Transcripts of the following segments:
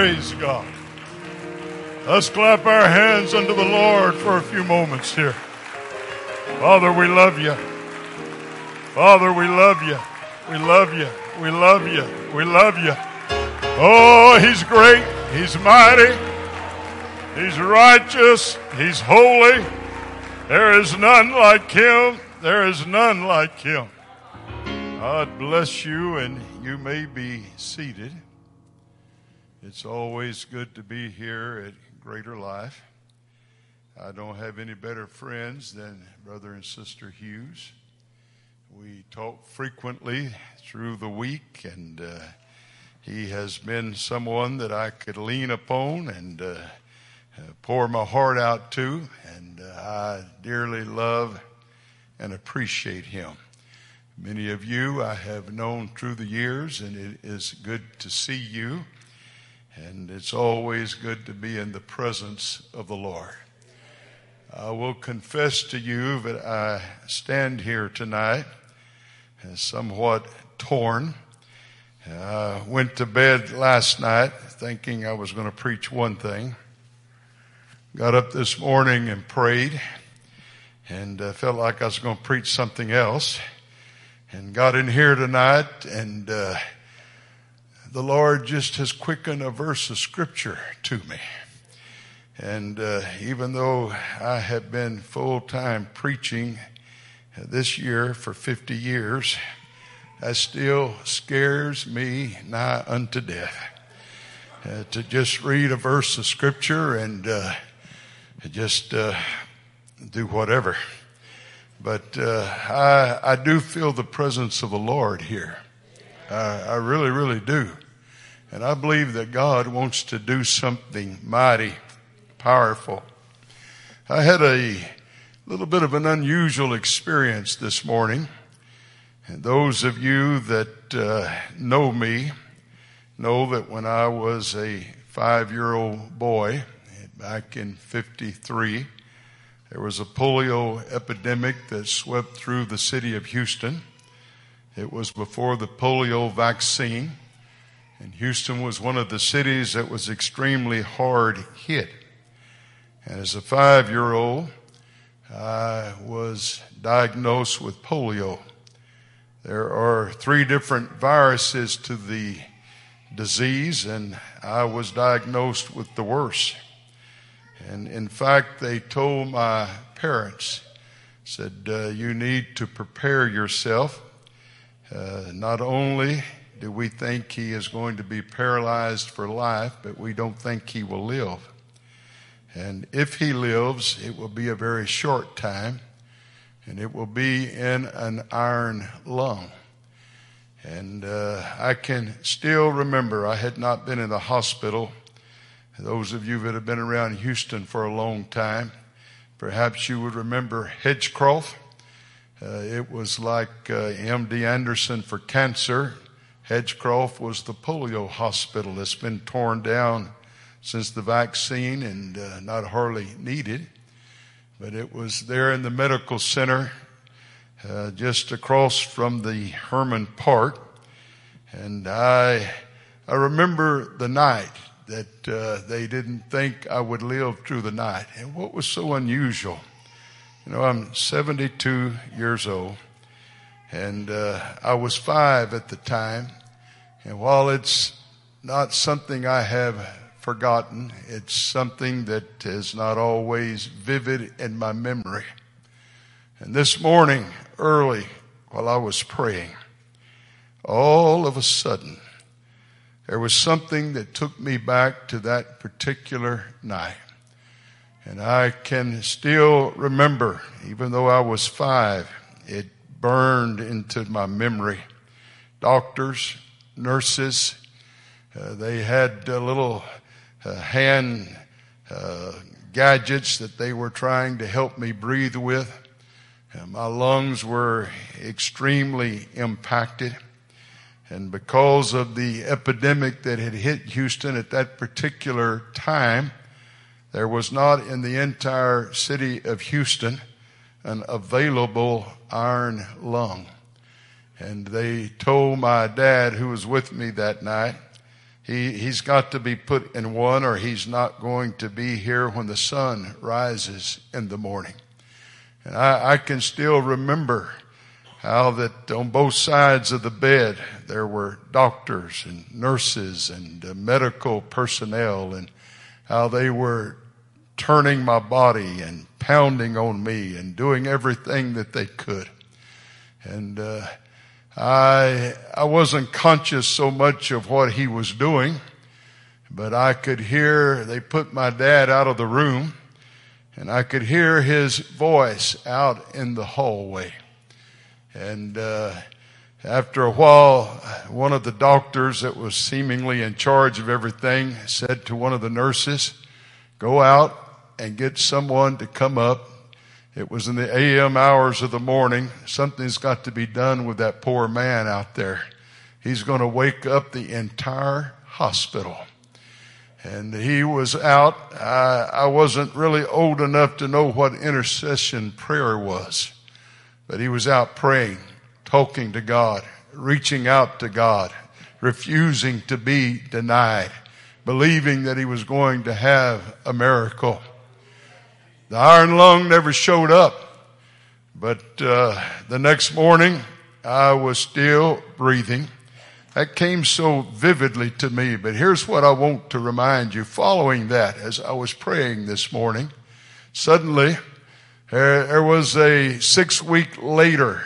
Praise God. Let's clap our hands unto the Lord for a few moments here. Father, we love you. Father, we love you. We love you. We love you. We love you. Oh, He's great. He's mighty. He's righteous. He's holy. There is none like Him. There is none like Him. God bless you, and you may be seated. It's always good to be here at Greater Life. I don't have any better friends than Brother and Sister Hughes. We talk frequently through the week, and uh, he has been someone that I could lean upon and uh, uh, pour my heart out to, and uh, I dearly love and appreciate him. Many of you I have known through the years, and it is good to see you. And it's always good to be in the presence of the Lord. I will confess to you that I stand here tonight somewhat torn. I went to bed last night thinking I was going to preach one thing. Got up this morning and prayed and uh, felt like I was going to preach something else. And got in here tonight and uh, the Lord just has quickened a verse of scripture to me. And uh, even though I have been full time preaching this year for 50 years, that still scares me nigh unto death. Uh, to just read a verse of scripture and uh, just uh, do whatever. But uh, I, I do feel the presence of the Lord here. I really, really do. And I believe that God wants to do something mighty, powerful. I had a little bit of an unusual experience this morning. And those of you that uh, know me know that when I was a five year old boy back in 53, there was a polio epidemic that swept through the city of Houston. It was before the polio vaccine. And Houston was one of the cities that was extremely hard hit. And as a five year old, I was diagnosed with polio. There are three different viruses to the disease, and I was diagnosed with the worst. And in fact, they told my parents, said, uh, you need to prepare yourself uh, not only do we think he is going to be paralyzed for life, but we don't think he will live. And if he lives, it will be a very short time, and it will be in an iron lung. And uh, I can still remember I had not been in the hospital. Those of you that have been around Houston for a long time, perhaps you would remember Hedgecroft. Uh, it was like uh, MD Anderson for cancer. Hedgecroft was the polio hospital that's been torn down since the vaccine and uh, not hardly needed. But it was there in the medical center, uh, just across from the Hermann Park. And I, I remember the night that uh, they didn't think I would live through the night. And what was so unusual you know, I'm 72 years old, and uh, I was five at the time. And while it's not something I have forgotten, it's something that is not always vivid in my memory. And this morning, early, while I was praying, all of a sudden, there was something that took me back to that particular night. And I can still remember, even though I was five, it burned into my memory. Doctors, nurses, uh, they had uh, little uh, hand uh, gadgets that they were trying to help me breathe with. my lungs were extremely impacted. And because of the epidemic that had hit Houston at that particular time, there was not in the entire city of Houston an available iron lung. And they told my dad, who was with me that night, he, he's got to be put in one or he's not going to be here when the sun rises in the morning. And I, I can still remember how that on both sides of the bed there were doctors and nurses and uh, medical personnel and how they were turning my body and pounding on me and doing everything that they could. And, uh, I, I wasn't conscious so much of what he was doing, but I could hear, they put my dad out of the room and I could hear his voice out in the hallway. And uh, after a while, one of the doctors that was seemingly in charge of everything said to one of the nurses, Go out and get someone to come up. It was in the AM hours of the morning. Something's got to be done with that poor man out there. He's going to wake up the entire hospital. And he was out. I, I wasn't really old enough to know what intercession prayer was. But he was out praying, talking to God, reaching out to God, refusing to be denied, believing that he was going to have a miracle. The iron lung never showed up, but uh, the next morning I was still breathing. That came so vividly to me, but here's what I want to remind you. Following that, as I was praying this morning, suddenly there, there was a six week later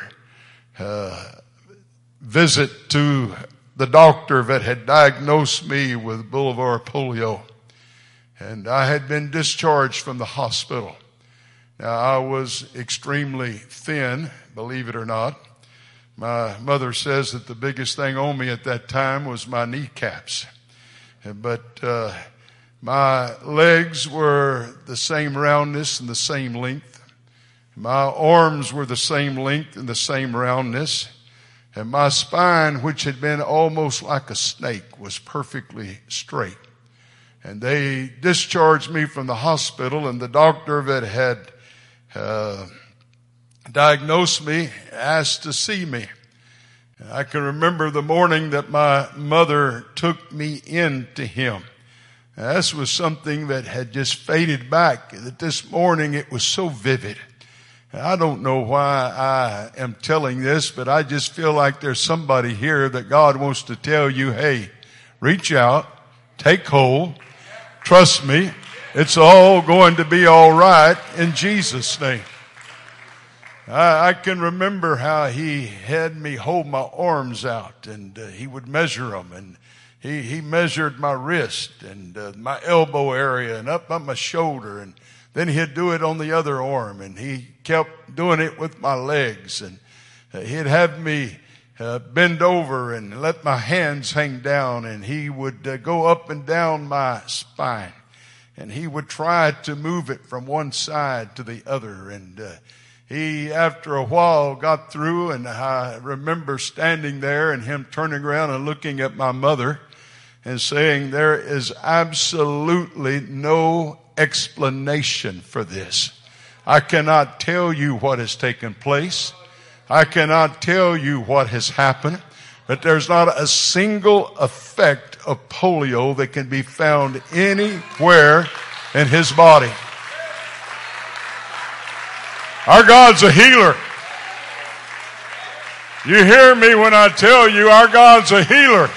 uh, visit to the doctor that had diagnosed me with bulbar polio. And I had been discharged from the hospital. Now, I was extremely thin, believe it or not. My mother says that the biggest thing on me at that time was my kneecaps. But uh, my legs were the same roundness and the same length. My arms were the same length and the same roundness. And my spine, which had been almost like a snake, was perfectly straight. And they discharged me from the hospital and the doctor that had uh, diagnosed me asked to see me. I can remember the morning that my mother took me in to him. this was something that had just faded back. That this morning it was so vivid. I don't know why I am telling this, but I just feel like there's somebody here that God wants to tell you, hey, reach out, take hold, trust me, it's all going to be all right in Jesus' name. I, I can remember how he had me hold my arms out and uh, he would measure them and he, he measured my wrist and uh, my elbow area and up on my shoulder and then he'd do it on the other arm and he kept doing it with my legs and uh, he'd have me uh, bend over and let my hands hang down and he would uh, go up and down my spine and he would try to move it from one side to the other and uh, he after a while got through and I remember standing there and him turning around and looking at my mother and saying there is absolutely no explanation for this. I cannot tell you what has taken place. I cannot tell you what has happened, but there's not a single effect of polio that can be found anywhere in his body. Our God's a healer. You hear me when I tell you our God's a healer.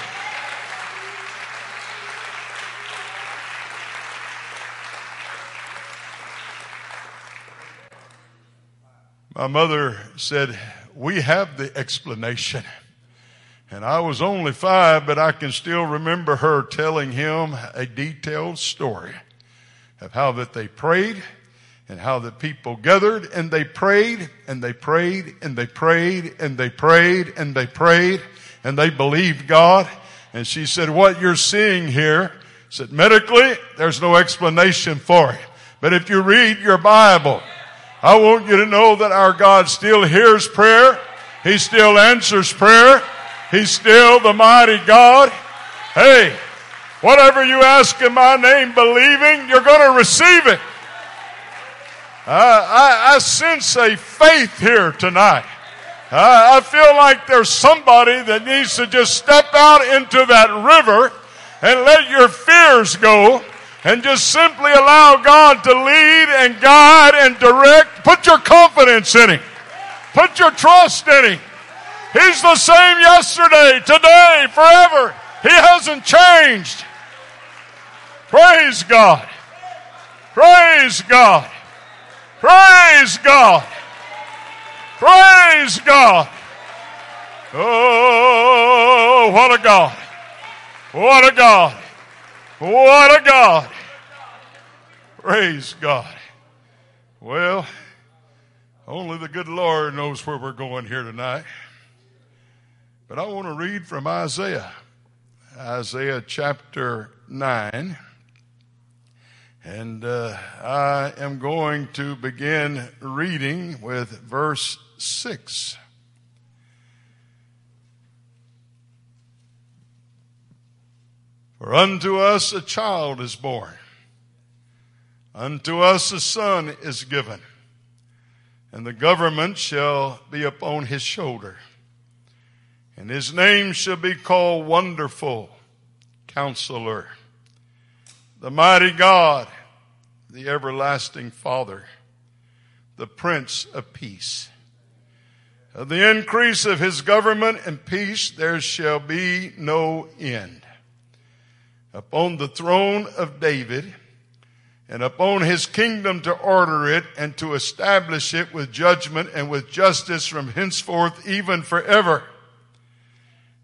My mother said, We have the explanation. And I was only five, but I can still remember her telling him a detailed story of how that they prayed and how the people gathered and they prayed and they prayed and they prayed and they prayed and they prayed and they believed God. And she said, what you're seeing here, said medically, there's no explanation for it. But if you read your Bible, I want you to know that our God still hears prayer. He still answers prayer. He's still the mighty God. Hey, whatever you ask in my name, believing, you're going to receive it. I, I, sense a faith here tonight. I, I feel like there's somebody that needs to just step out into that river and let your fears go and just simply allow God to lead and guide and direct. Put your confidence in Him. Put your trust in Him. He's the same yesterday, today, forever. He hasn't changed. Praise God. Praise God. Praise God. Praise God. Oh, what a God. What a God. What a God. Praise God. Well, only the good Lord knows where we're going here tonight. But I want to read from Isaiah, Isaiah chapter 9. And uh, I am going to begin reading with verse 6. For unto us a child is born, unto us a son is given, and the government shall be upon his shoulder and his name shall be called Wonderful Counselor, the Mighty God, the Everlasting Father, the Prince of Peace. Of the increase of his government and peace there shall be no end. Upon the throne of David and upon his kingdom to order it and to establish it with judgment and with justice from henceforth even forever.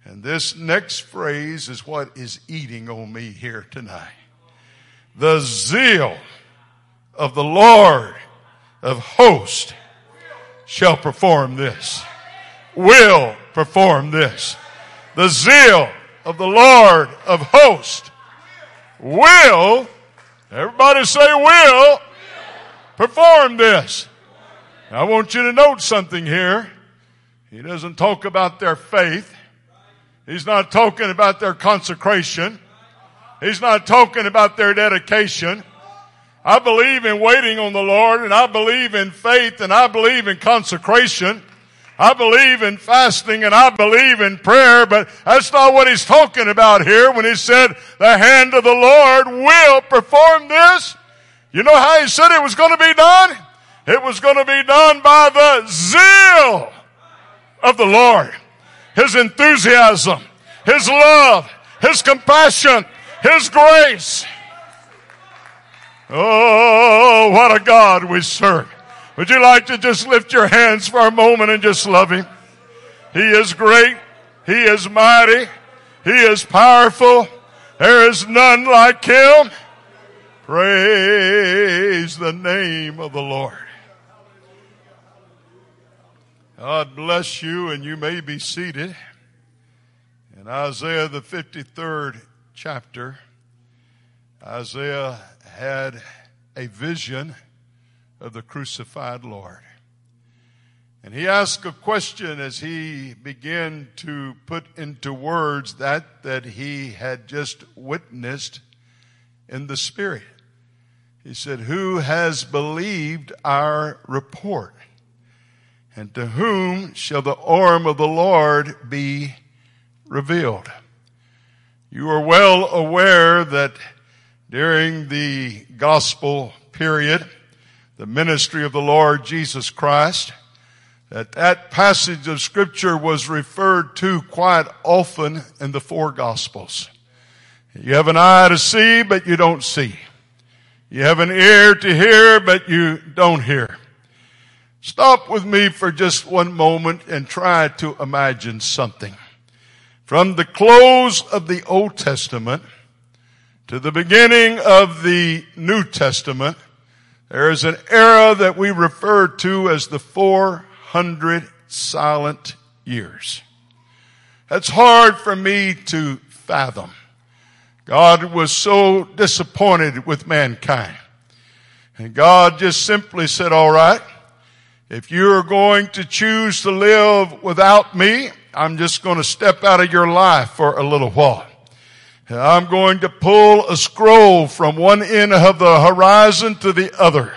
And this next phrase is what is eating on me here tonight. The zeal of the Lord of hosts shall perform this. Will perform this. The zeal of the Lord of hosts will, everybody say will, perform this. I want you to note something here. He doesn't talk about their faith. He's not talking about their consecration. He's not talking about their dedication. I believe in waiting on the Lord and I believe in faith and I believe in consecration. I believe in fasting and I believe in prayer, but that's not what he's talking about here when he said the hand of the Lord will perform this. You know how he said it was going to be done? It was going to be done by the zeal of the Lord. His enthusiasm, His love, His compassion, His grace. Oh, what a God we serve. Would you like to just lift your hands for a moment and just love Him? He is great. He is mighty. He is powerful. There is none like Him. Praise the name of the Lord. God bless you, and you may be seated. In Isaiah, the 53rd chapter, Isaiah had a vision of the crucified Lord. And he asked a question as he began to put into words that that he had just witnessed in the spirit. He said, "Who has believed our report?" And to whom shall the arm of the Lord be revealed? You are well aware that during the gospel period, the ministry of the Lord Jesus Christ, that that passage of scripture was referred to quite often in the four gospels. You have an eye to see, but you don't see. You have an ear to hear, but you don't hear. Stop with me for just one moment and try to imagine something. From the close of the Old Testament to the beginning of the New Testament, there is an era that we refer to as the 400 silent years. That's hard for me to fathom. God was so disappointed with mankind. And God just simply said, all right, if you're going to choose to live without me, I'm just going to step out of your life for a little while. I'm going to pull a scroll from one end of the horizon to the other.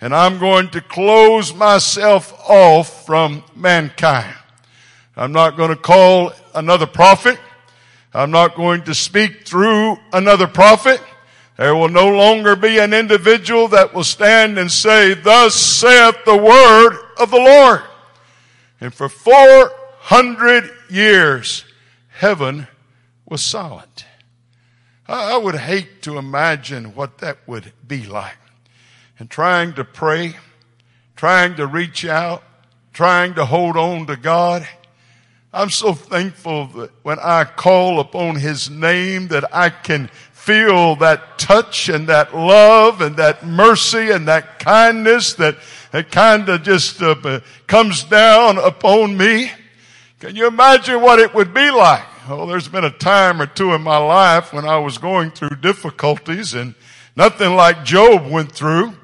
And I'm going to close myself off from mankind. I'm not going to call another prophet. I'm not going to speak through another prophet. There will no longer be an individual that will stand and say, thus saith the word of the Lord. And for 400 years, heaven was silent. I would hate to imagine what that would be like. And trying to pray, trying to reach out, trying to hold on to God. I'm so thankful that when I call upon His name that I can feel that touch and that love and that mercy and that kindness that, that kind of just uh, comes down upon me. Can you imagine what it would be like? Oh, there's been a time or two in my life when I was going through difficulties and nothing like Job went through.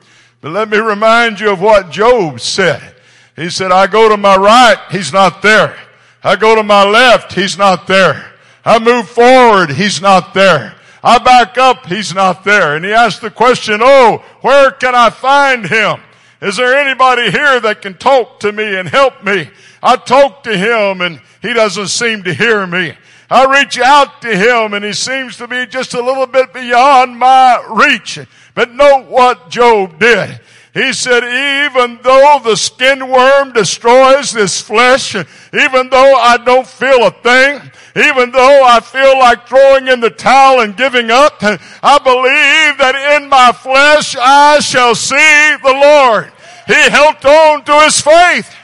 But let me remind you of what Job said. He said, I go to my right, he's not there. I go to my left, he's not there. I move forward, he's not there. I back up, he's not there. And he asked the question, oh, where can I find him? Is there anybody here that can talk to me and help me? I talk to him and he doesn't seem to hear me. I reach out to him and he seems to be just a little bit beyond my reach. But note what Job did. He said, even though the skin worm destroys this flesh, even though I don't feel a thing, even though I feel like throwing in the towel and giving up, I believe that in my flesh I shall see the Lord. He held on to his faith.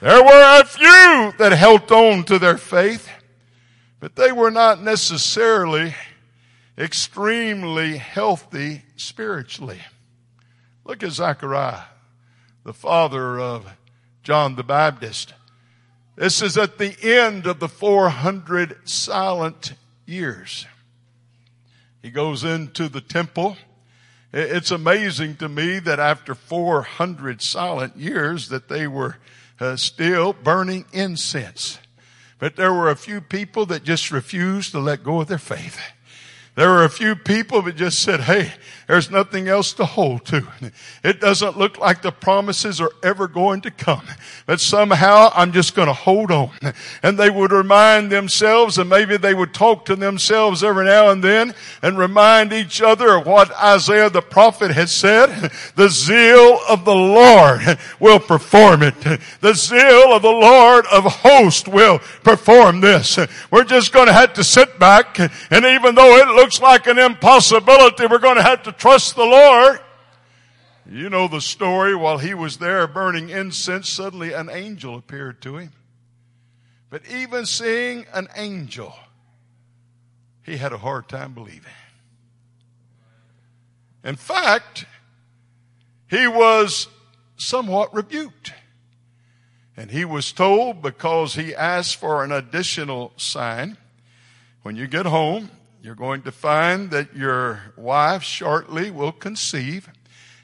There were a few that held on to their faith, but they were not necessarily extremely healthy spiritually. Look at Zechariah, the father of John the Baptist. This is at the end of the 400 silent years. He goes into the temple. It's amazing to me that after 400 silent years that they were uh, still burning incense. But there were a few people that just refused to let go of their faith. There were a few people that just said, hey, there's nothing else to hold to. It doesn't look like the promises are ever going to come. But somehow I'm just going to hold on. And they would remind themselves and maybe they would talk to themselves every now and then and remind each other of what Isaiah the prophet had said. The zeal of the Lord will perform it. The zeal of the Lord of hosts will perform this. We're just going to have to sit back and even though it looks like an impossibility, we're going to have to trust the Lord. You know the story. While he was there burning incense, suddenly an angel appeared to him. But even seeing an angel, he had a hard time believing. In fact, he was somewhat rebuked. And he was told because he asked for an additional sign, when you get home, you're going to find that your wife shortly will conceive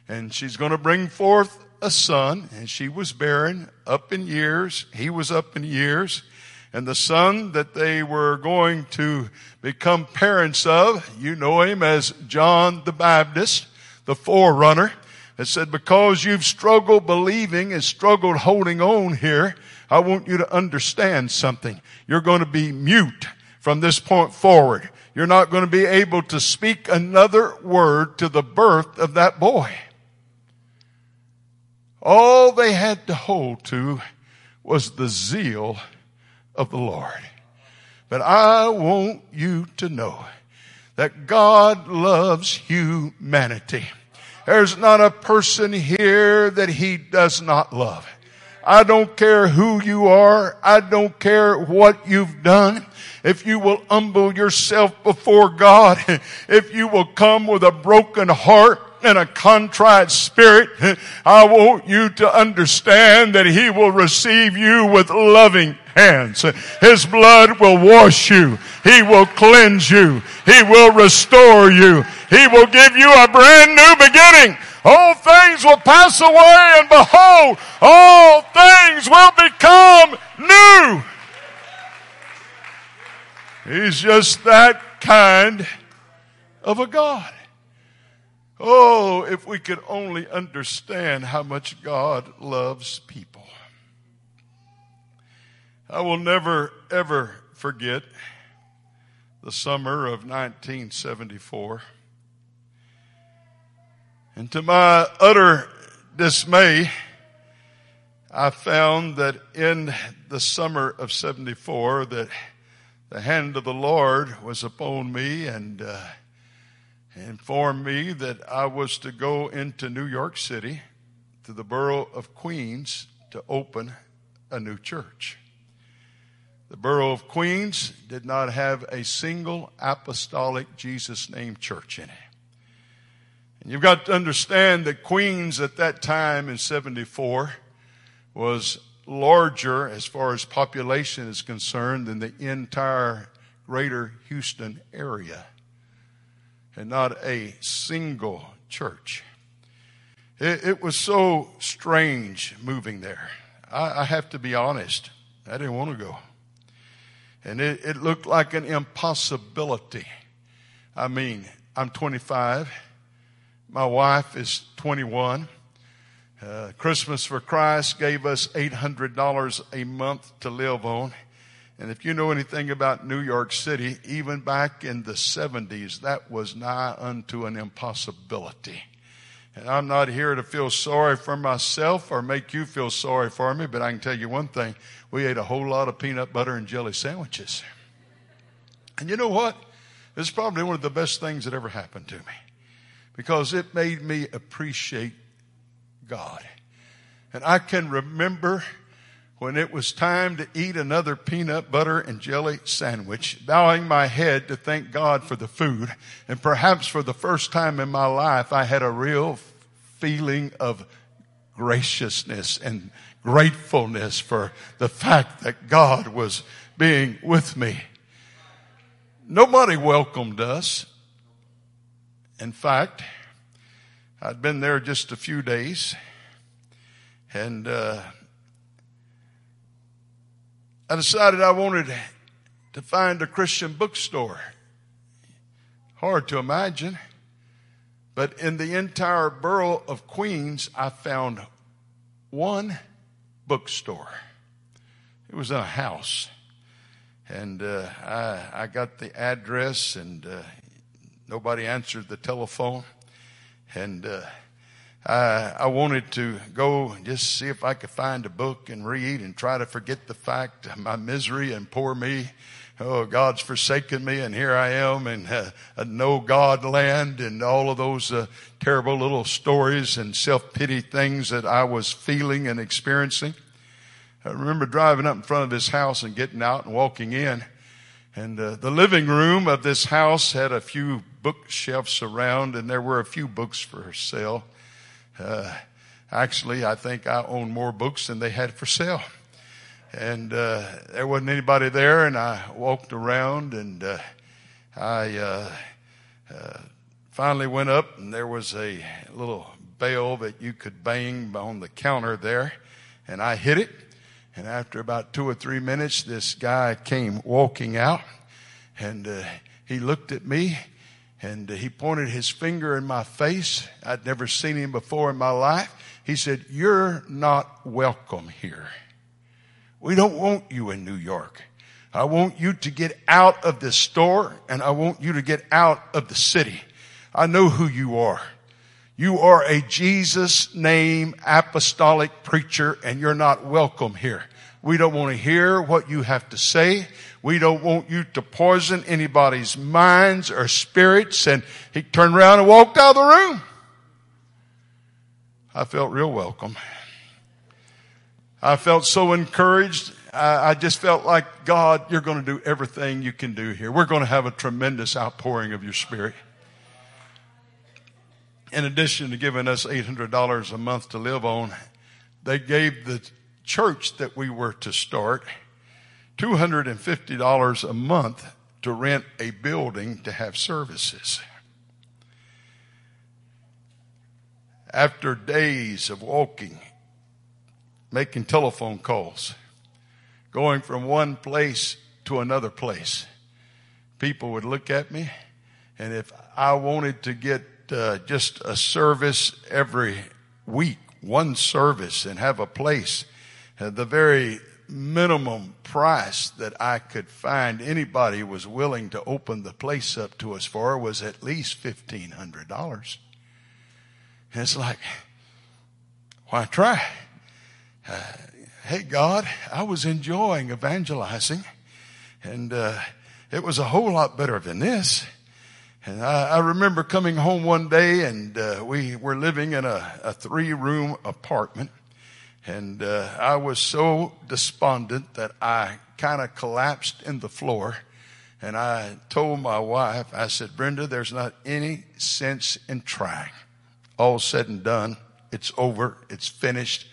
and she's going to bring forth a son and she was barren up in years. He was up in years and the son that they were going to become parents of, you know him as John the Baptist, the forerunner that said, because you've struggled believing and struggled holding on here, I want you to understand something. You're going to be mute from this point forward. You're not going to be able to speak another word to the birth of that boy. All they had to hold to was the zeal of the Lord. But I want you to know that God loves humanity. There's not a person here that he does not love. I don't care who you are. I don't care what you've done if you will humble yourself before God, if you will come with a broken heart, and a contrite spirit, I want you to understand that He will receive you with loving hands. His blood will wash you. He will cleanse you. He will restore you. He will give you a brand new beginning. All things will pass away and behold, all things will become new. He's just that kind of a God. Oh, if we could only understand how much God loves people. I will never, ever forget the summer of 1974. And to my utter dismay, I found that in the summer of 74 that the hand of the Lord was upon me and uh, informed me that I was to go into New York City to the borough of Queens to open a new church. The borough of Queens did not have a single apostolic Jesus name church in it. And you've got to understand that Queens at that time in 74 was larger as far as population is concerned than the entire greater Houston area. And not a single church. It, it was so strange moving there. I, I have to be honest. I didn't want to go. And it, it looked like an impossibility. I mean, I'm 25. My wife is 21. Uh, Christmas for Christ gave us $800 a month to live on. And if you know anything about New York City, even back in the 70s, that was nigh unto an impossibility. And I'm not here to feel sorry for myself or make you feel sorry for me, but I can tell you one thing. We ate a whole lot of peanut butter and jelly sandwiches. And you know what? It's probably one of the best things that ever happened to me because it made me appreciate God. And I can remember when it was time to eat another peanut butter and jelly sandwich, bowing my head to thank God for the food. And perhaps for the first time in my life, I had a real feeling of graciousness and gratefulness for the fact that God was being with me. Nobody welcomed us. In fact, I'd been there just a few days and, uh, I decided I wanted to find a Christian bookstore. Hard to imagine. But in the entire borough of Queens, I found one bookstore. It was in a house. And uh, I, I got the address, and uh, nobody answered the telephone. And uh, I, I wanted to go and just see if I could find a book and read and try to forget the fact of my misery and poor me. Oh, God's forsaken me and here I am in uh, a no God land and all of those uh, terrible little stories and self-pity things that I was feeling and experiencing. I remember driving up in front of this house and getting out and walking in. And uh, the living room of this house had a few bookshelves around and there were a few books for sale. Uh, actually, I think I owned more books than they had for sale. And uh, there wasn't anybody there, and I walked around, and uh, I uh, uh, finally went up, and there was a little bell that you could bang on the counter there, and I hit it. And after about two or three minutes, this guy came walking out, and uh, he looked at me and uh, he pointed his finger in my face. I'd never seen him before in my life. He said, You're not welcome here. We don't want you in New York. I want you to get out of this store and I want you to get out of the city. I know who you are. You are a Jesus name apostolic preacher and you're not welcome here. We don't want to hear what you have to say. We don't want you to poison anybody's minds or spirits. And he turned around and walked out of the room. I felt real welcome. I felt so encouraged. I, just felt like, God, you're going to do everything you can do here. We're going to have a tremendous outpouring of your spirit. In addition to giving us $800 a month to live on, they gave the church that we were to start $250 a month to rent a building to have services. After days of walking, making telephone calls, going from one place to another place, people would look at me, and if I wanted to get uh, just a service every week, one service, and have a place, uh, the very minimum price that I could find anybody was willing to open the place up to us for was at least $1,500. And it's like, why try? Uh, hey, God, I was enjoying evangelizing, and uh, it was a whole lot better than this. And I, I remember coming home one day, and uh, we were living in a, a three room apartment. And uh, I was so despondent that I kind of collapsed in the floor. And I told my wife, I said, Brenda, there's not any sense in trying. All said and done. It's over. It's finished.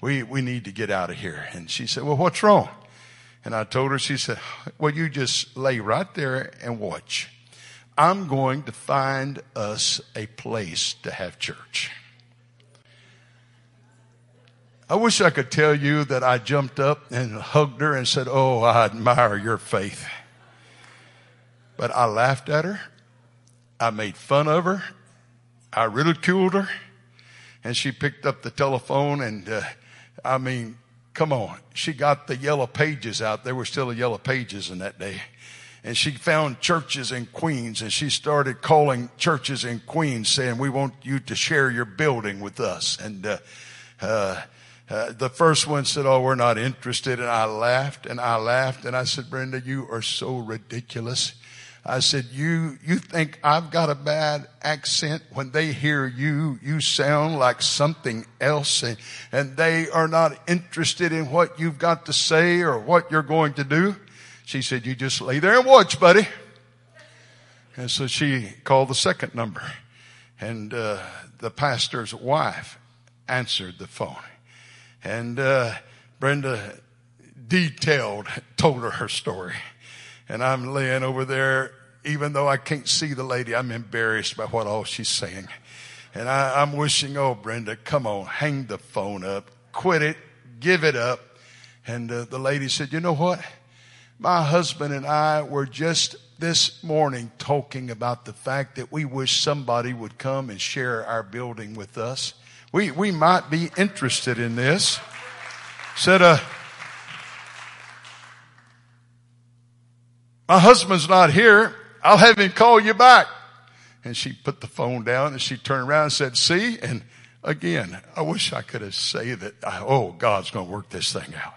We, we need to get out of here. And she said, well, what's wrong? And I told her, she said, well, you just lay right there and watch. I'm going to find us a place to have church. I wish I could tell you that I jumped up and hugged her and said, Oh, I admire your faith. But I laughed at her. I made fun of her. I ridiculed her. And she picked up the telephone and, uh, I mean, come on. She got the yellow pages out. There were still yellow pages in that day. And she found churches in Queens and she started calling churches in Queens saying, we want you to share your building with us. And, uh, uh, uh, the first one said, Oh, we're not interested. And I laughed and I laughed and I said, Brenda, you are so ridiculous. I said, you, you think I've got a bad accent when they hear you, you sound like something else and, and they are not interested in what you've got to say or what you're going to do. She said, you just lay there and watch, buddy. And so she called the second number and, uh, the pastor's wife answered the phone. And uh, Brenda detailed told her her story. And I'm laying over there, even though I can't see the lady, I'm embarrassed by what all she's saying. And I, I'm wishing, oh, Brenda, come on, hang the phone up, quit it, give it up. And uh, the lady said, you know what? My husband and I were just this morning talking about the fact that we wish somebody would come and share our building with us. We, we might be interested in this. Said, uh, my husband's not here. I'll have him call you back. And she put the phone down and she turned around and said, see? And again, I wish I could have said that, oh, God's going to work this thing out.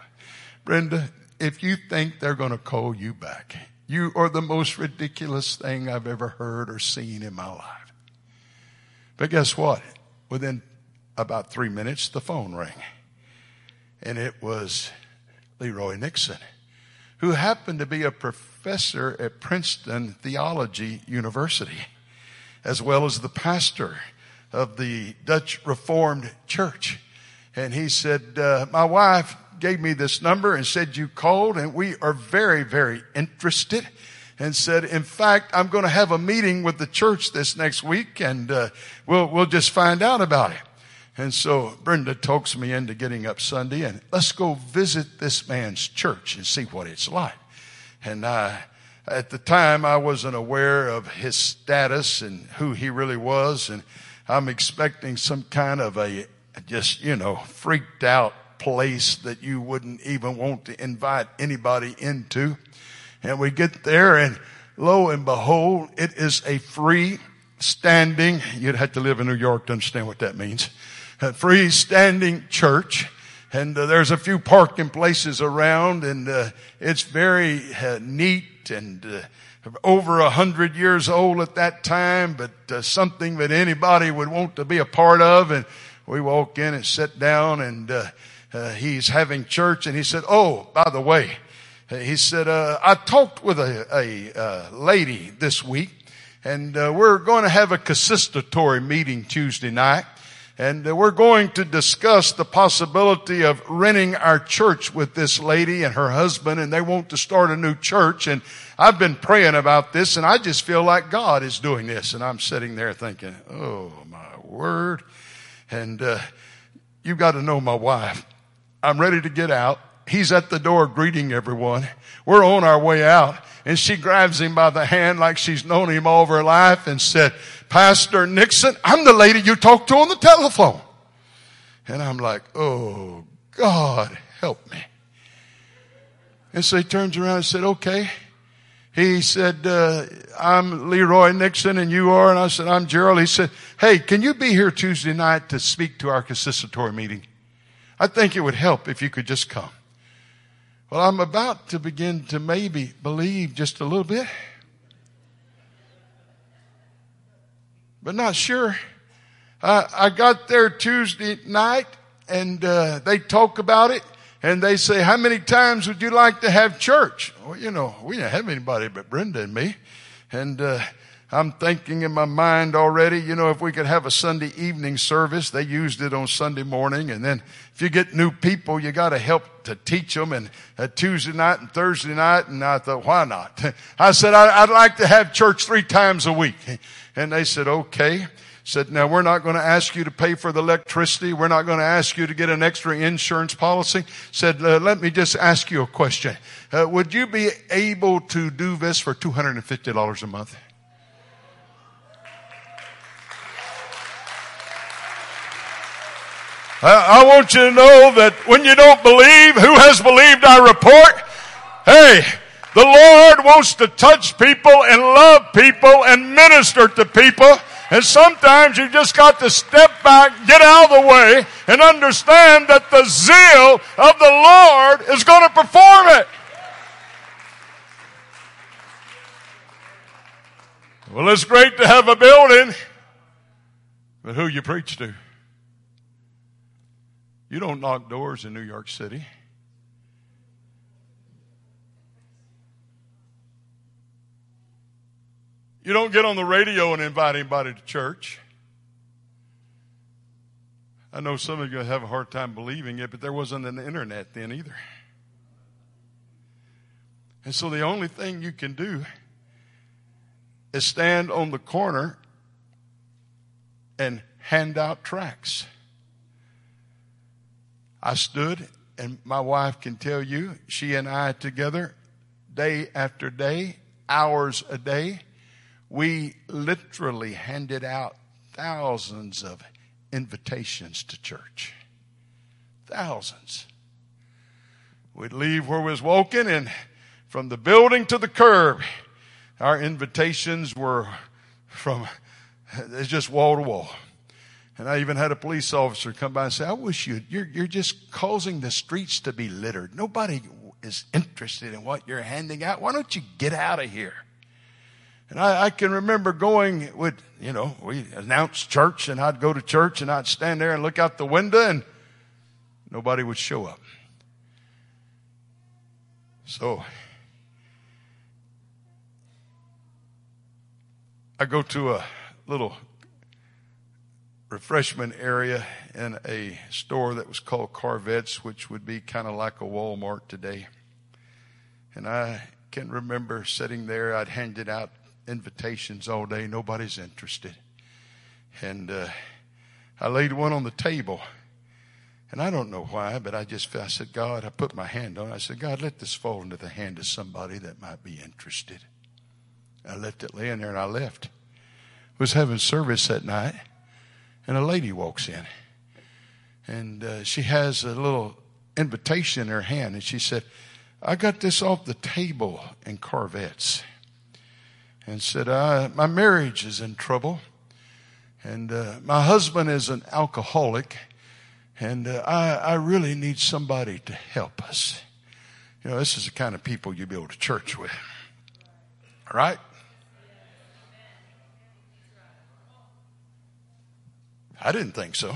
Brenda, if you think they're going to call you back, you are the most ridiculous thing I've ever heard or seen in my life. But guess what? Within about three minutes, the phone rang. And it was Leroy Nixon, who happened to be a professor at Princeton Theology University, as well as the pastor of the Dutch Reformed Church. And he said, uh, my wife gave me this number and said you called and we are very, very interested and said, in fact, I'm going to have a meeting with the church this next week and, uh, we'll, we'll just find out about it. And so Brenda talks me into getting up Sunday and let's go visit this man's church and see what it's like. And I, at the time I wasn't aware of his status and who he really was. And I'm expecting some kind of a just, you know, freaked out place that you wouldn't even want to invite anybody into. And we get there and lo and behold, it is a free standing, you'd have to live in New York to understand what that means freestanding church. And uh, there's a few parking places around and uh, it's very uh, neat and uh, over a hundred years old at that time, but uh, something that anybody would want to be a part of. And we walk in and sit down and uh, he's having church and he said, oh, by the way, he said, I talked with a, a lady this week and we're going to have a consistory meeting Tuesday night. And we're going to discuss the possibility of renting our church with this lady and her husband and they want to start a new church. And I've been praying about this and I just feel like God is doing this. And I'm sitting there thinking, oh my word. And, uh, you've got to know my wife. I'm ready to get out. He's at the door greeting everyone. We're on our way out and she grabs him by the hand like she's known him all of her life and said, Pastor Nixon, I'm the lady you talked to on the telephone. And I'm like, oh, God, help me. And so he turns around and said, okay. He said, uh, I'm Leroy Nixon and you are. And I said, I'm Gerald. He said, hey, can you be here Tuesday night to speak to our consistory meeting? I think it would help if you could just come. Well, I'm about to begin to maybe believe just a little bit, but not sure. I got there Tuesday night and uh, they talk about it and they say, how many times would you like to have church? Well, you know, we didn't have anybody but Brenda and me. And, uh, I'm thinking in my mind already, you know, if we could have a Sunday evening service, they used it on Sunday morning. And then if you get new people, you got to help to teach them and uh, Tuesday night and Thursday night. And I thought, why not? I said, I'd like to have church three times a week. And they said, okay said, now we're not going to ask you to pay for the electricity. We're not going to ask you to get an extra insurance policy. Said, uh, let me just ask you a question. Uh, would you be able to do this for $250 a month? I want you to know that when you don't believe, who has believed our report? Hey, the Lord wants to touch people and love people and minister to people. And sometimes you just got to step back, get out of the way, and understand that the zeal of the Lord is going to perform it. Well, it's great to have a building, but who you preach to? You don't knock doors in New York City. You don't get on the radio and invite anybody to church. I know some of you have a hard time believing it, but there wasn't an internet then either. And so the only thing you can do is stand on the corner and hand out tracts. I stood, and my wife can tell you, she and I together, day after day, hours a day, we literally handed out thousands of invitations to church. Thousands. We'd leave where we was walking and from the building to the curb, our invitations were from, it's just wall to wall. And I even had a police officer come by and say, I wish you, you're, you're just causing the streets to be littered. Nobody is interested in what you're handing out. Why don't you get out of here? And I, I, can remember going with, you know, we announced church and I'd go to church and I'd stand there and look out the window and nobody would show up. So I go to a little refreshment area in a store that was called Korvettes, which would be kind of like a Walmart today. And I can remember sitting there, I'd handed out invitations all day. Nobody's interested. And uh, I laid one on the table. And I don't know why, but I just I said, God, I put my hand on it. I said, God, let this fall into the hand of somebody that might be interested. I left it laying there and I left. Was having service that night, and a lady walks in. And uh, she has a little invitation in her hand, and she said, I got this off the table in Korvettes and said, My marriage is in trouble, and uh, my husband is an alcoholic, and uh, I, I really need somebody to help us. You know, this is the kind of people you build a church with. All right? I didn't think so.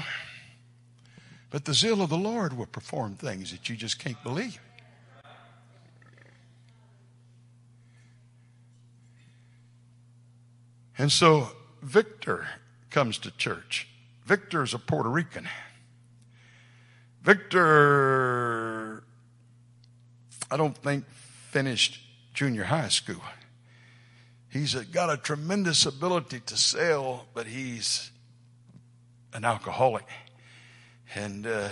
But the zeal of the Lord will perform things that you just can't believe. And so Victor comes to church. Victor is a Puerto Rican. Victor, I don't think, finished junior high school. He's got a tremendous ability to sell, but he's an alcoholic. And uh,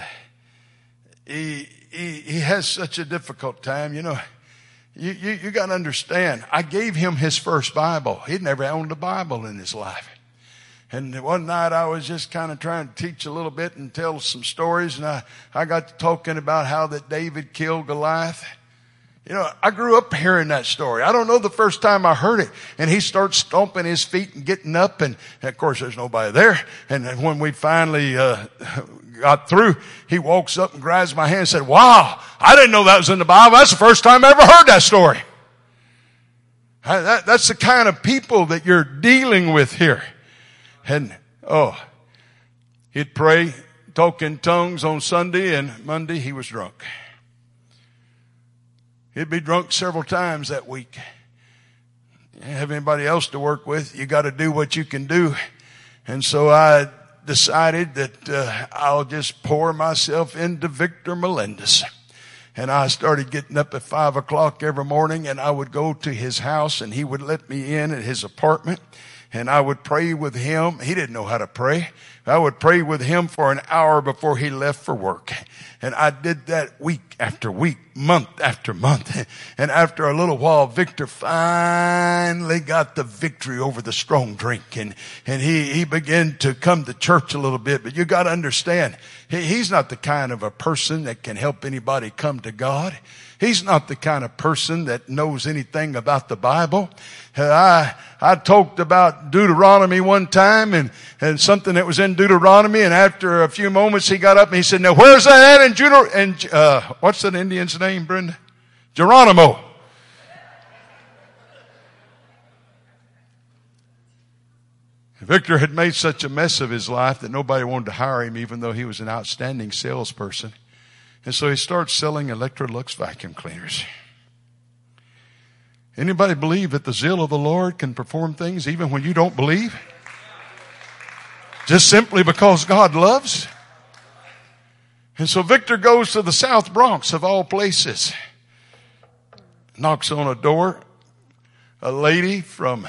he, he, he has such a difficult time. You know, you, you, you got to understand, I gave him his first Bible. He'd never owned a Bible in his life. And one night I was just kind of trying to teach a little bit and tell some stories. And I, I got to talking about how that David killed Goliath. You know, I grew up hearing that story. I don't know the first time I heard it. And he starts stomping his feet and getting up and, and of course there's nobody there. And when we finally, uh, got through, he walks up and grabs my hand and said, wow, I didn't know that was in the Bible. That's the first time I ever heard that story. That, that's the kind of people that you're dealing with here. And, oh, he'd pray, talk in tongues on Sunday and Monday he was drunk. He'd be drunk several times that week. You have anybody else to work with? You got to do what you can do. And so I decided that uh, I'll just pour myself into Victor Melendez. And I started getting up at five o'clock every morning and I would go to his house and he would let me in at his apartment and I would pray with him. He didn't know how to pray. I would pray with him for an hour before he left for work. And I did that week after week, month after month. And after a little while, Victor finally got the victory over the strong drink. And, and he, he began to come to church a little bit. But you got to understand, he, he's not the kind of a person that can help anybody come to God. He's not the kind of person that knows anything about the Bible. I, I talked about Deuteronomy one time and, and something that was in Deuteronomy and after a few moments he got up and he said, now where's that at in Deuteronomy? And, uh, what's that Indian's name, Brenda? Geronimo. Victor had made such a mess of his life that nobody wanted to hire him even though he was an outstanding salesperson. And so he starts selling Electrolux vacuum cleaners. Anybody believe that the zeal of the Lord can perform things even when you don't believe? Just simply because God loves? And so Victor goes to the South Bronx of all places. Knocks on a door. A lady from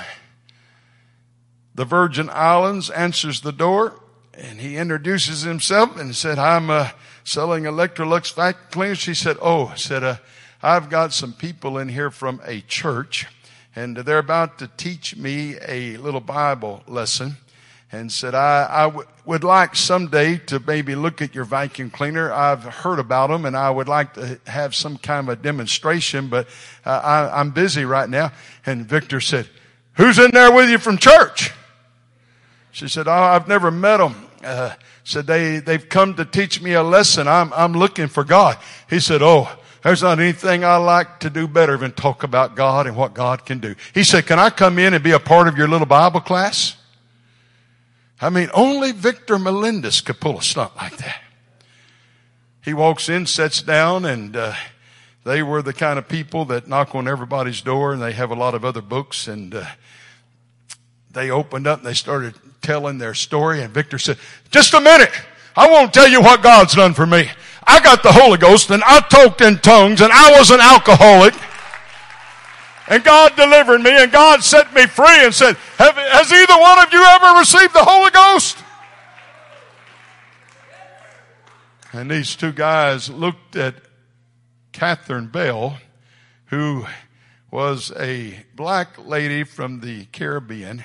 the Virgin Islands answers the door and he introduces himself and said, I'm, uh, selling Electrolux vacuum cleaners. She said, Oh, said, uh, I've got some people in here from a church and they're about to teach me a little Bible lesson and said, I, I w- would like someday to maybe look at your vacuum cleaner. I've heard about them and I would like to have some kind of a demonstration, but uh, I, I'm busy right now. And Victor said, who's in there with you from church? She said, oh, I've never met them. Uh, said they, they've come to teach me a lesson. I'm, I'm looking for God. He said, Oh, there's not anything I like to do better than talk about God and what God can do. He said, Can I come in and be a part of your little Bible class? I mean, only Victor Melendez could pull a stunt like that. He walks in, sits down, and uh, they were the kind of people that knock on everybody's door, and they have a lot of other books. And uh, they opened up and they started telling their story and Victor said, just a minute. I won't tell you what God's done for me. I got the Holy Ghost and I talked in tongues and I was an alcoholic. And God delivered me and God set me free and said, has either one of you ever received the Holy Ghost? And these two guys looked at Catherine Bell, who was a black lady from the Caribbean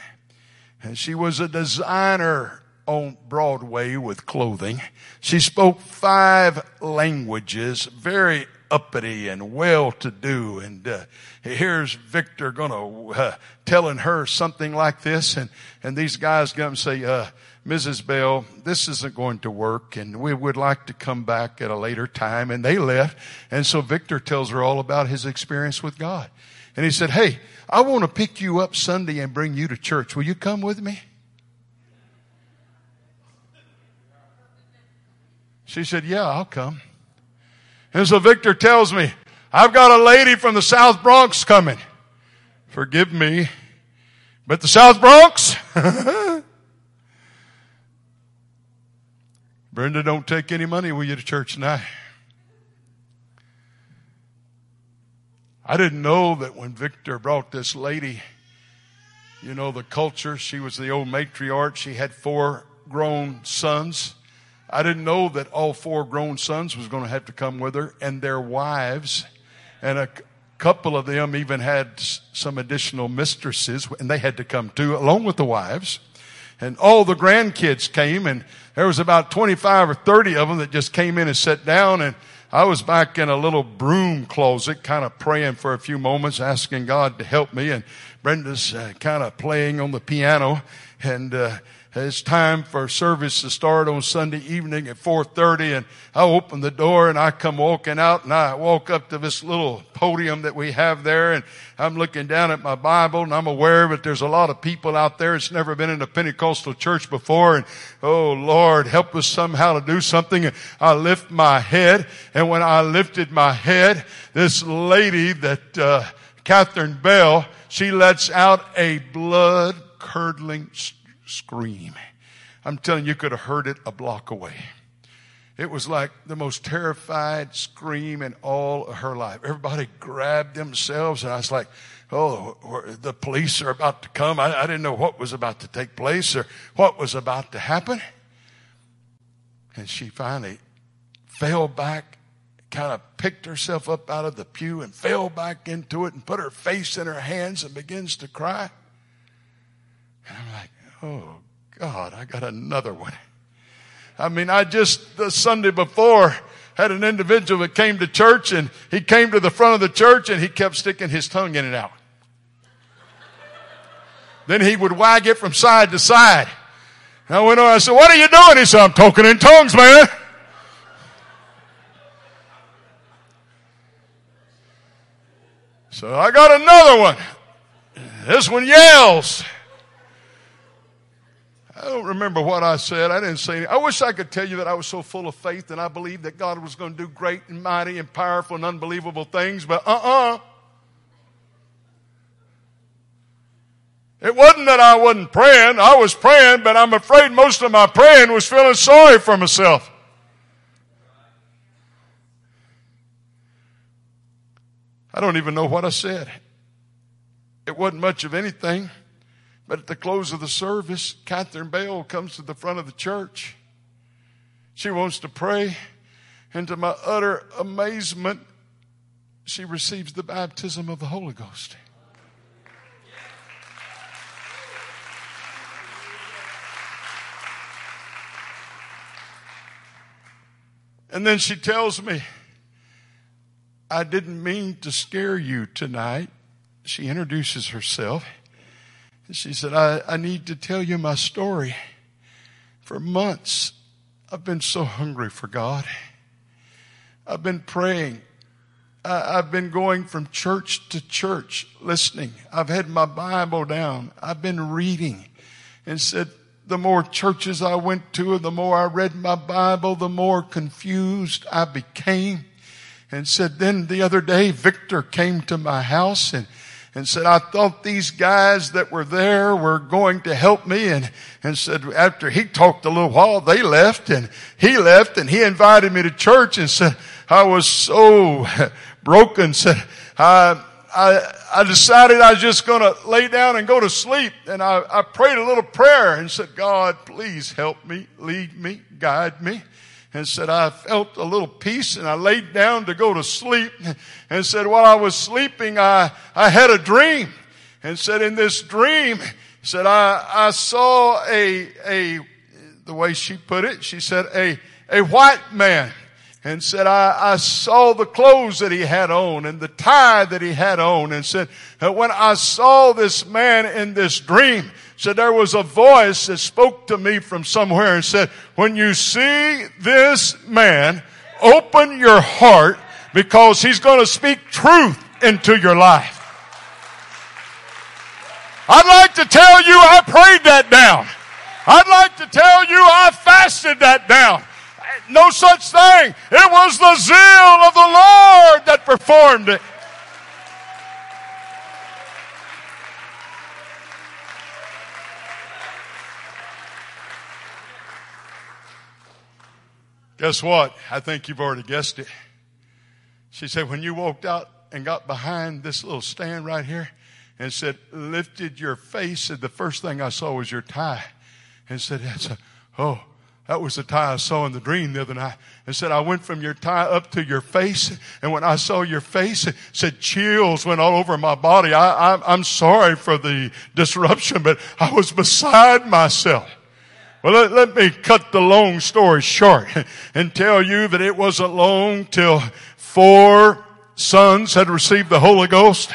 and she was a designer on Broadway with clothing. She spoke five languages, very uppity and well to do. And uh, here's Victor gonna uh, telling her something like this, and and these guys come and say, uh, "Mrs. Bell, this isn't going to work, and we would like to come back at a later time." And they left, and so Victor tells her all about his experience with God. And he said, Hey, I want to pick you up Sunday and bring you to church. Will you come with me? She said, Yeah, I'll come. And so Victor tells me, I've got a lady from the South Bronx coming. Forgive me. But the South Bronx? Brenda, don't take any money with you to church tonight. I didn't know that when Victor brought this lady, you know, the culture, she was the old matriarch. She had four grown sons. I didn't know that all four grown sons was going to have to come with her and their wives. And a couple of them even had some additional mistresses and they had to come too, along with the wives. and all the grandkids came and there was about 25 or 30 of them that just came in and sat down and I was back in a little broom closet, kind of praying for a few moments, asking God to help me. And Brenda's uh, kind of playing on the piano. And uh, it's time for service to start on Sunday evening at 4.30 and I open the door and I come walking out and I walk up to this little podium that we have there. And I'm looking down at my Bible and I'm aware that there's a lot of people out there that's never been in a Pentecostal church before. And oh Lord, help us somehow to do something. And I lift my head. And when I lifted my head, this lady that, uh, Catherine Bell, she lets out a blood curdling scream. I'm telling you, you could have heard it a block away. It was like the most terrified scream in all of her life. Everybody grabbed themselves, and I was like, oh, the police are about to come. I, I didn't know what was about to take place or what was about to happen. And she finally fell back, kind of picked herself up out of the pew and fell back into it and put her face in her hands and begins to cry. And I'm like, Oh, God, I got another one. I mean, I just, the Sunday before, had an individual that came to church and he came to the front of the church and he kept sticking his tongue in and out. then he would wag it from side to side. And I went on, I said, what are you doing? He said, I'm talking in tongues, man. So I got another one. This one yells. I don't remember what I said. I didn't say anything. I wish I could tell you that I was so full of faith and I believed that God was going to do great and mighty and powerful and unbelievable things, but uh-uh. It wasn't that I wasn't praying. I was praying, but I'm afraid most of my praying was feeling sorry for myself. I don't even know what I said. It wasn't much of anything. But at the close of the service, Catherine Bell comes to the front of the church. She wants to pray. And to my utter amazement, she receives the baptism of the Holy Ghost. And then she tells me, I didn't mean to scare you tonight. She introduces herself. She said, I, I need to tell you my story. For months, I've been so hungry for God. I've been praying. I, I've been going from church to church listening. I've had my Bible down. I've been reading and said, the more churches I went to and the more I read my Bible, the more confused I became. And said, then the other day, Victor came to my house and and said, I thought these guys that were there were going to help me. And, and said, after he talked a little while, they left and he left and he invited me to church and said, I was so broken. Said, I, I, I decided I was just going to lay down and go to sleep. And I, I prayed a little prayer and said, God, please help me, lead me, guide me and said, I felt a little peace and I laid down to go to sleep. And said, while I was sleeping, I, I had a dream. And said, in this dream, said, I, I saw a, a, the way she put it, she said, a, a white man. And said, I, I saw the clothes that he had on and the tie that he had on. And said, when I saw this man in this dream, said there was a voice that spoke to me from somewhere and said, when you see this man, open your heart because he's going to speak truth into your life. I'd like to tell you I prayed that down. I'd like to tell you I fasted that down. No such thing. It was the zeal of the Lord that performed it. Guess what? I think you've already guessed it. She said, when you walked out and got behind this little stand right here and said, lifted your face, and the first thing I saw was your tie. And said, that's a, oh, That was the tie I saw in the dream the other night. And said, I went from your tie up to your face. And when I saw your face, it said chills went all over my body. I, I, I'm sorry for the disruption, but I was beside myself. Well, let, let, me cut the long story short and tell you that it wasn't long till four sons had received the Holy Ghost.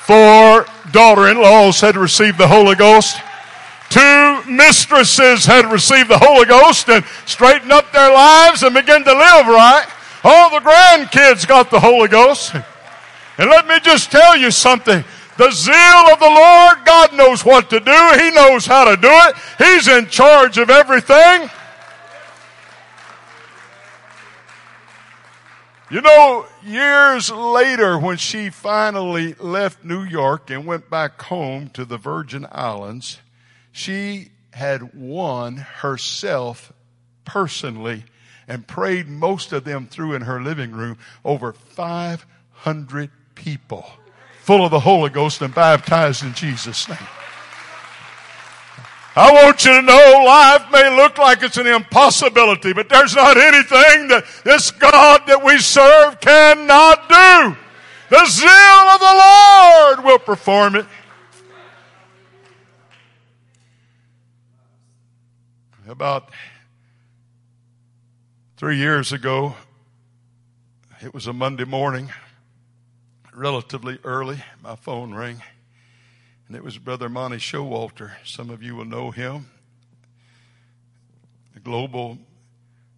Four daughter-in-laws had received the Holy Ghost. Two mistresses had received the Holy Ghost and straightened up their lives and began to live right. All the grandkids got the Holy Ghost. And let me just tell you something. The zeal of the Lord, God knows what to do. He knows how to do it. He's in charge of everything. You know, years later, when she finally left New York and went back home to the Virgin Islands, she had won herself personally and prayed most of them through in her living room over 500 people full of the Holy Ghost and baptized in Jesus' name. I want you to know life may look like it's an impossibility, but there's not anything that this God that we serve cannot do. The zeal of the Lord will perform it. About three years ago, it was a Monday morning, relatively early, my phone rang, and it was Brother Monty Showalter. Some of you will know him, a global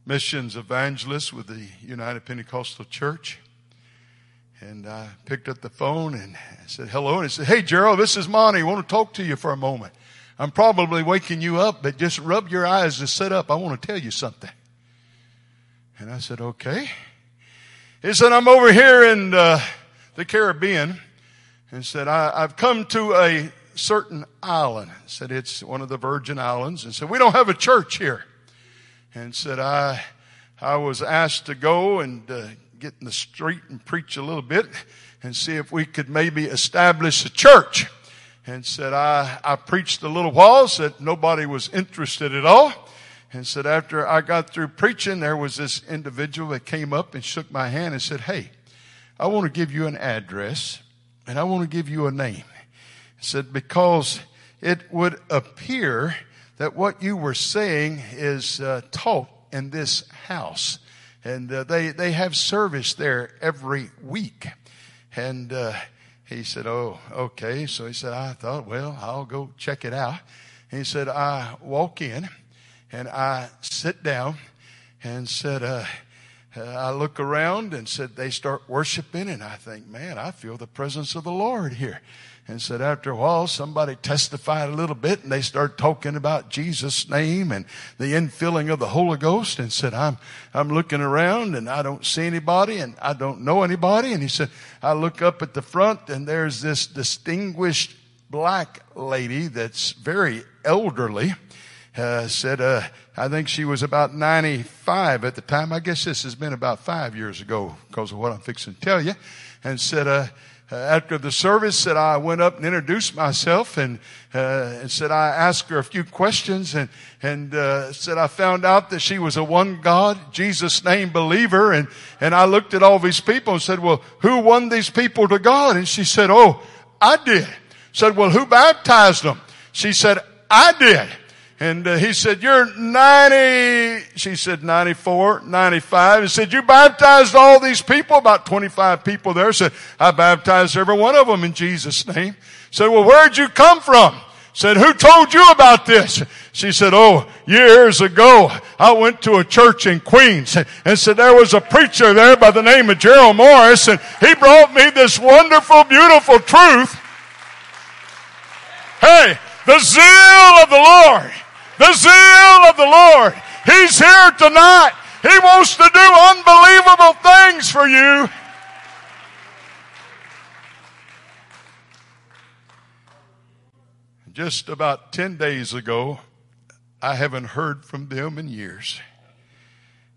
missions evangelist with the United Pentecostal Church. And I picked up the phone and I said, hello. And he said, hey, Gerald, this is Monty. I want to talk to you for a moment. I'm probably waking you up, but just rub your eyes to sit up. I want to tell you something. And I said, okay. He said, I'm over here in uh, the Caribbean. And said, I, have come to a certain island. Said, it's one of the Virgin Islands. And said, we don't have a church here. And said, I, I was asked to go and uh, get in the street and preach a little bit and see if we could maybe establish a church and said, I, I preached a little while, said nobody was interested at all. And said, after I got through preaching, there was this individual that came up and shook my hand and said, Hey, I want to give you an address and I want to give you a name. He said, because it would appear that what you were saying is uh, taught in this house. And uh, they, they have service there every week. And uh, he said, Oh, okay. So he said, I thought, well, I'll go check it out. He said, I walk in and I sit down and said, uh, Uh, I look around and said, they start worshiping and I think, man, I feel the presence of the Lord here. And said after a while somebody testified a little bit and they start talking about Jesus name and the infilling of the Holy Ghost and said I'm I'm looking around and I don't see anybody and I don't know anybody. And he said I look up at the front and there's this distinguished black lady that's very elderly uh, said uh, I think she was about 95 at the time I guess this has been about 5 years ago because of what I'm fixing to tell you and said uh, uh, after the service that I went up and introduced myself and, uh, and said I asked her a few questions and, and, uh, said I found out that she was a one God, Jesus name believer. And, and I looked at all these people and said, well, who won these people to God? And she said, oh, I did. Said, well, who baptized them? She said, I did. And uh, he said, you're 90, she said 94, 95. He said, you baptized all these people, about 25 people there. Said, I baptized every one of them in Jesus' name. Said, well, where'd you come from? Said, who told you about this? She said, oh, years ago, I went to a church in Queens and said there was a preacher there by the name of Gerald Morris and he brought me this wonderful, beautiful truth. Hey, the zeal of the Lord the zeal of the Lord. He's here tonight. He wants to do unbelievable things for you. Just about 10 days ago, I haven't heard from them in years.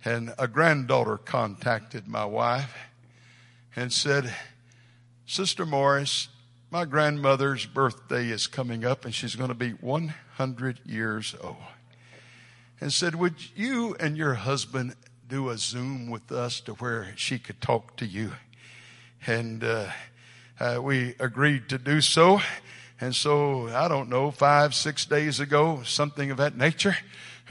And a granddaughter contacted my wife and said, Sister Morris, my grandmother's birthday is coming up and she's going to be 100 years old. and said, Would you and your husband do a Zoom with us to where she could talk to you? And uh, uh, we agreed to do so. And so, I don't know, five, six days ago, something of that nature,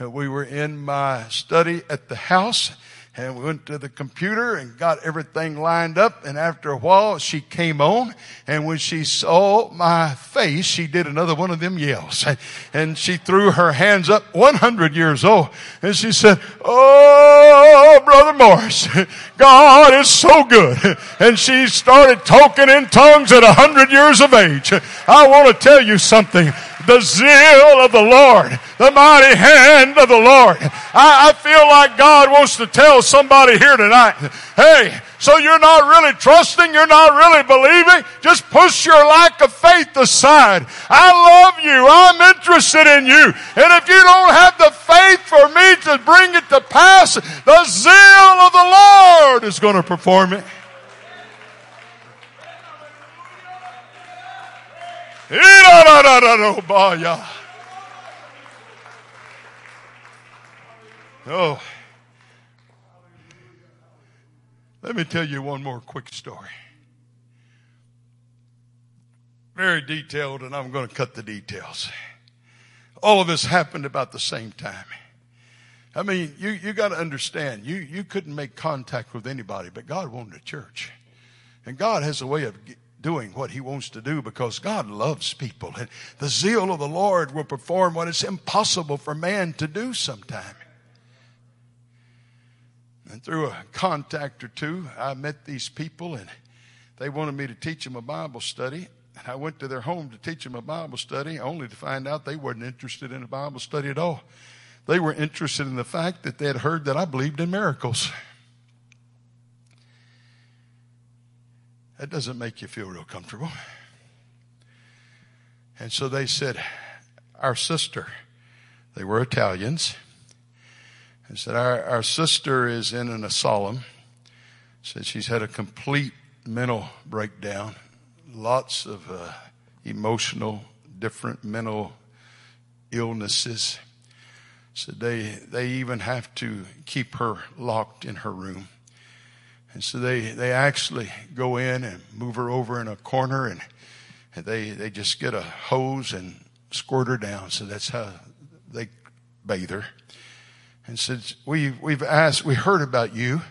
uh, we were in my study at the house and we went to the computer and got everything lined up. And after a while, she came on. And when she saw my face, she did another one of them yells. And she threw her hands up 100 years old. And she said, Oh, Brother Morris, God is so good. And she started talking in tongues at 100 years of age. I want to tell you something the zeal of the Lord, the mighty hand of the Lord. I, I, feel like God wants to tell somebody here tonight, hey, so you're not really trusting, you're not really believing, just push your lack of faith aside. I love you, I'm interested in you, and if you don't have the faith for me to bring it to pass, the zeal of the Lord is going to perform it. Oh. Let me tell you one more quick story. Very detailed, and I'm going to cut the details. All of this happened about the same time. I mean, you, you got to understand, you, you couldn't make contact with anybody, but God wanted a church. And God has a way of doing what he wants to do because God loves people and the zeal of the Lord will perform what is impossible for man to do sometime. And through a contact or two, I met these people and they wanted me to teach them a Bible study. And I went to their home to teach them a Bible study only to find out they weren't interested in a Bible study at all. They were interested in the fact that they had heard that I believed in miracles. That doesn't make you feel real comfortable. And so they said, Our sister, they were Italians, and said, Our, our sister is in an asylum. Said she's had a complete mental breakdown, lots of uh, emotional, different mental illnesses. So they, they even have to keep her locked in her room. And so they, they actually go in and move her over in a corner and, they, they just get a hose and squirt her down. So that's how they bathe her. And said, we, we've asked, we heard about you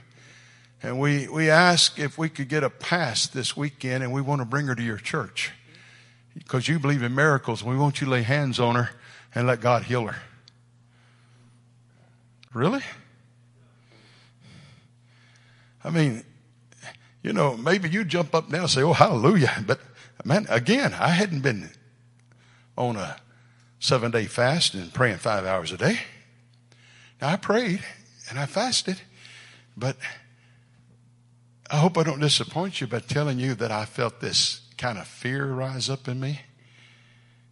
and we, we asked if we could get a pass this weekend and we want to bring her to your church because you believe in miracles and we want you to lay hands on her and let God heal her. Really? I mean, you know, maybe you jump up now and say, oh, hallelujah. But man, again, I hadn't been on a seven day fast and praying five hours a day. Now I prayed and I fasted, but I hope I don't disappoint you by telling you that I felt this kind of fear rise up in me.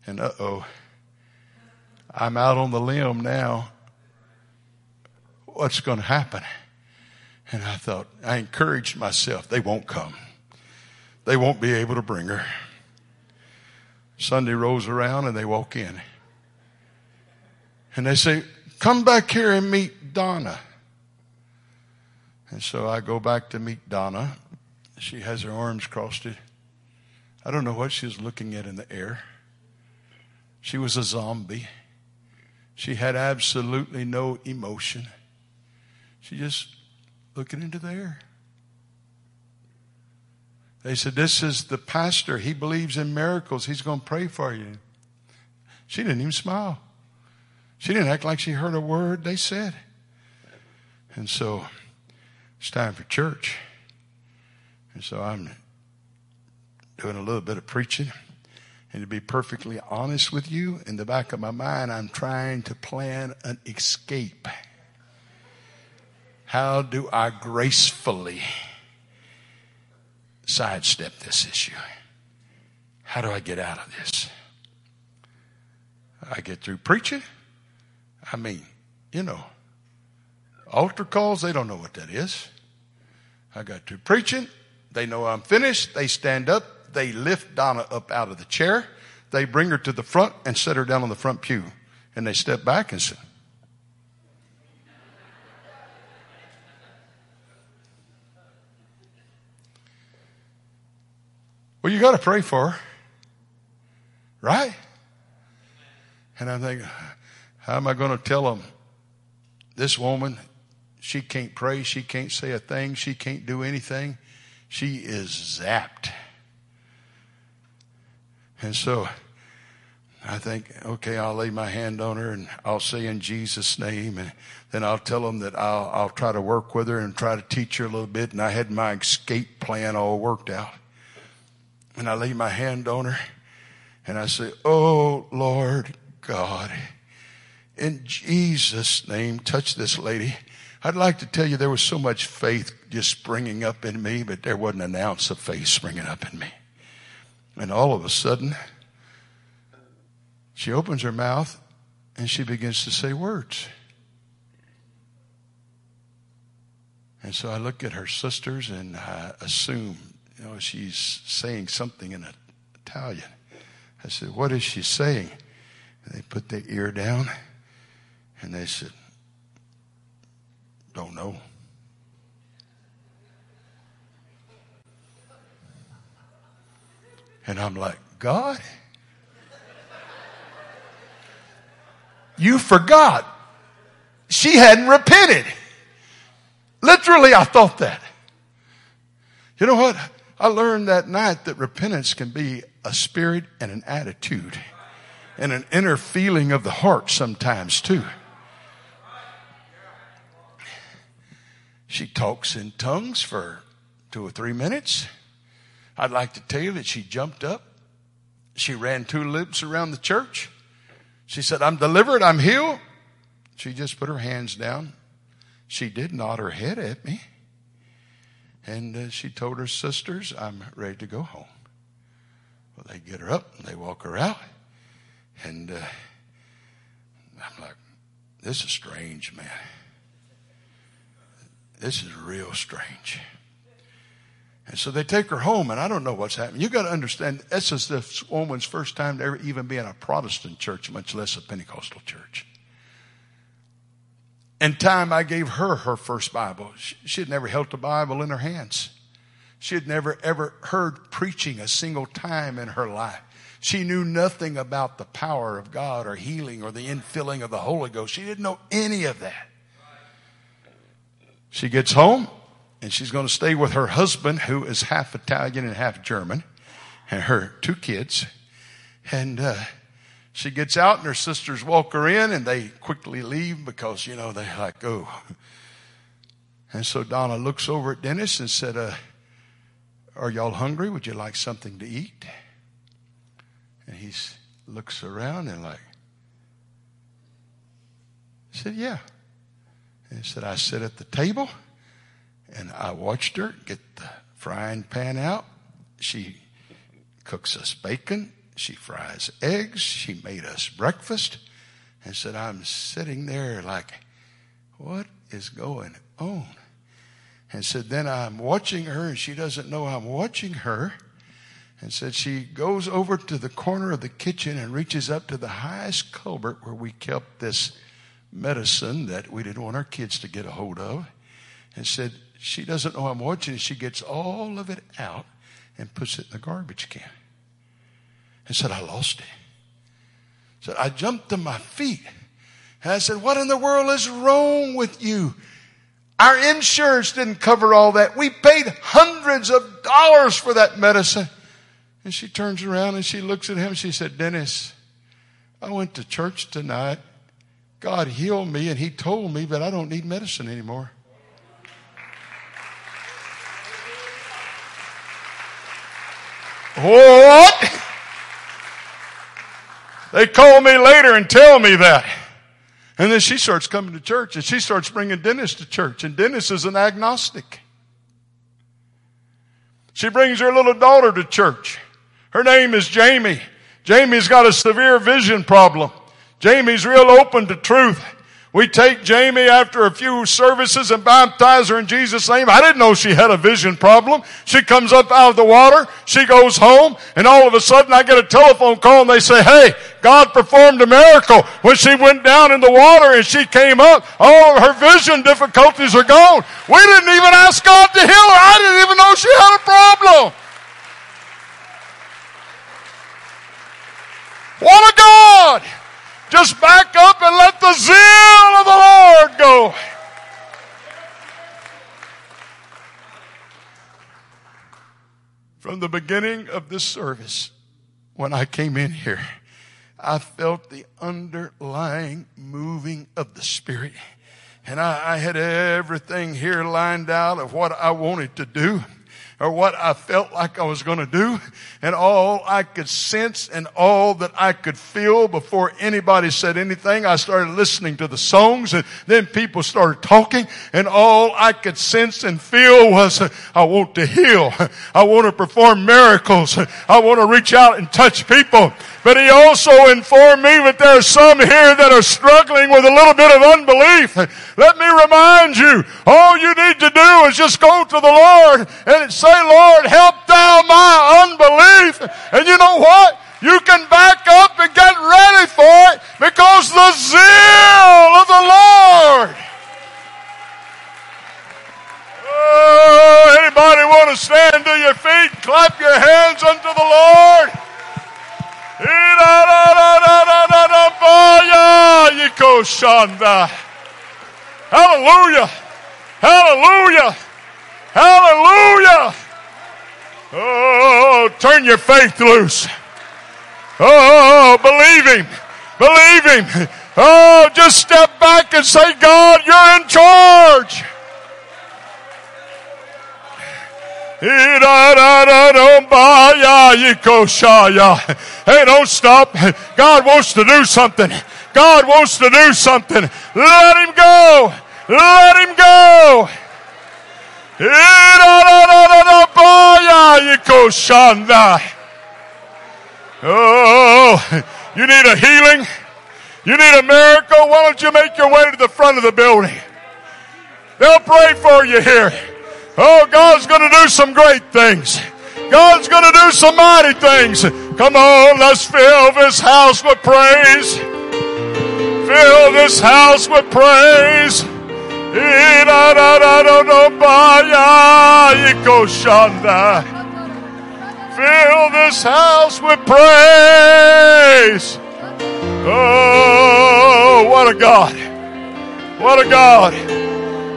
And uh oh, I'm out on the limb now. What's going to happen? And I thought, I encouraged myself, they won't come. They won't be able to bring her. Sunday rolls around and they walk in. And they say, come back here and meet Donna. And so I go back to meet Donna. She has her arms crossed. I don't know what she was looking at in the air. She was a zombie. She had absolutely no emotion. She just looking into there. They said, This is the pastor. He believes in miracles. He's going to pray for you. She didn't even smile. She didn't act like she heard a word they said. And so it's time for church. And so I'm doing a little bit of preaching. And to be perfectly honest with you, in the back of my mind, I'm trying to plan an escape. How do I gracefully sidestep this issue? How do I get out of this? I get through preaching. I mean, you know, altar calls, they don't know what that is. I got through preaching. They know I'm finished. They stand up. They lift Donna up out of the chair. They bring her to the front and set her down on the front pew. And they step back and say, Well, you got to pray for her. Right? And I think, how am I going to tell them this woman, she can't pray, she can't say a thing, she can't do anything. She is zapped. And so I think, okay, I'll lay my hand on her and I'll say in Jesus' name, and then I'll tell them that I'll, I'll try to work with her and try to teach her a little bit. And I had my escape plan all worked out. And I lay my hand on her and I say, Oh Lord God, in Jesus' name, touch this lady. I'd like to tell you there was so much faith just springing up in me, but there wasn't an ounce of faith springing up in me. And all of a sudden, she opens her mouth and she begins to say words. And so I look at her sisters and I assume, you know, she's saying something in Italian. I said, What is she saying? And they put their ear down and they said, Don't know. And I'm like, God? You forgot. She hadn't repented. Literally, I thought that. You know what? I learned that night that repentance can be a spirit and an attitude and an inner feeling of the heart sometimes too. She talks in tongues for two or three minutes. I'd like to tell you that she jumped up. She ran two loops around the church. She said, I'm delivered. I'm healed. She just put her hands down. She did nod her head at me. And uh, she told her sisters, I'm ready to go home. Well, they get her up and they walk her out. And uh, I'm like, this is strange, man. This is real strange. And so they take her home, and I don't know what's happening. You got to understand, this is this woman's first time to ever even be in a Protestant church, much less a Pentecostal church. In time, I gave her her first Bible. She had never held a Bible in her hands. She had never ever heard preaching a single time in her life. She knew nothing about the power of God or healing or the infilling of the Holy Ghost. She didn't know any of that. She gets home and she's going to stay with her husband, who is half Italian and half German, and her two kids. And uh, she gets out, and her sisters walk her in, and they quickly leave because you know they're like, "Oh." And so Donna looks over at Dennis and said, uh, "Are y'all hungry? Would you like something to eat?" And he looks around and like, said, "Yeah." And he said, "I sit at the table." And I watched her get the frying pan out. She cooks us bacon. She fries eggs. She made us breakfast. And said, I'm sitting there like, what is going on? And said, then I'm watching her and she doesn't know I'm watching her. And said she goes over to the corner of the kitchen and reaches up to the highest cupboard where we kept this medicine that we didn't want our kids to get a hold of. And said, she doesn't know I'm watching. She gets all of it out and puts it in the garbage can. And said, I lost it. Said, I jumped to my feet. And I said, What in the world is wrong with you? Our insurance didn't cover all that. We paid hundreds of dollars for that medicine. And she turns around and she looks at him. She said, Dennis, I went to church tonight. God healed me and he told me that I don't need medicine anymore. What? They call me later and tell me that. And then she starts coming to church and she starts bringing Dennis to church. And Dennis is an agnostic. She brings her little daughter to church. Her name is Jamie. Jamie's got a severe vision problem. Jamie's real open to truth. We take Jamie after a few services and baptize her in Jesus' name. I didn't know she had a vision problem. She comes up out of the water. She goes home. And all of a sudden I get a telephone call and they say, Hey, God performed a miracle when she went down in the water and she came up. All of her vision difficulties are gone. We didn't even ask God to heal her. I didn't even know she had a problem. What a God! Just back up and let the zeal of the Lord go. From the beginning of this service, when I came in here, I felt the underlying moving of the Spirit. And I, I had everything here lined out of what I wanted to do or what I felt like I was going to do and all I could sense and all that I could feel before anybody said anything. I started listening to the songs and then people started talking and all I could sense and feel was I want to heal. I want to perform miracles. I want to reach out and touch people. But he also informed me that there are some here that are struggling with a little bit of unbelief. Let me remind you, all you need to do is just go to the Lord and say, Lord, help thou my unbelief. And you know what? You can back up and get ready for it because the zeal of the Lord. Oh, anybody want to stand to your feet? Clap your hands unto the Lord. Hallelujah. Hallelujah. Hallelujah. Oh, turn your faith loose. Oh, believe Him. Believe Him. Oh, just step back and say, God, you're in charge. Hey, don't stop. God wants to do something. God wants to do something. Let him go. Let him go. Oh, you need a healing? You need a miracle? Why don't you make your way to the front of the building? They'll pray for you here. Oh, God's going to do some great things. God's going to do some mighty things. Come on, let's fill this house with praise. Fill this house with praise. Fill this house with praise. Oh, what a God. What a God.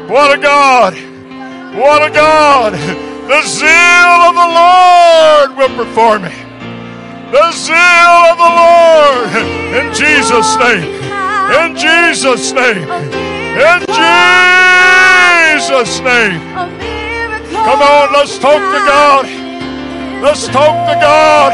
What a God. What a God! The zeal of the Lord will perform it. The zeal of the Lord in Jesus' name. In Jesus' name. In Jesus' name. Come on, let's talk to God. Let's talk to God.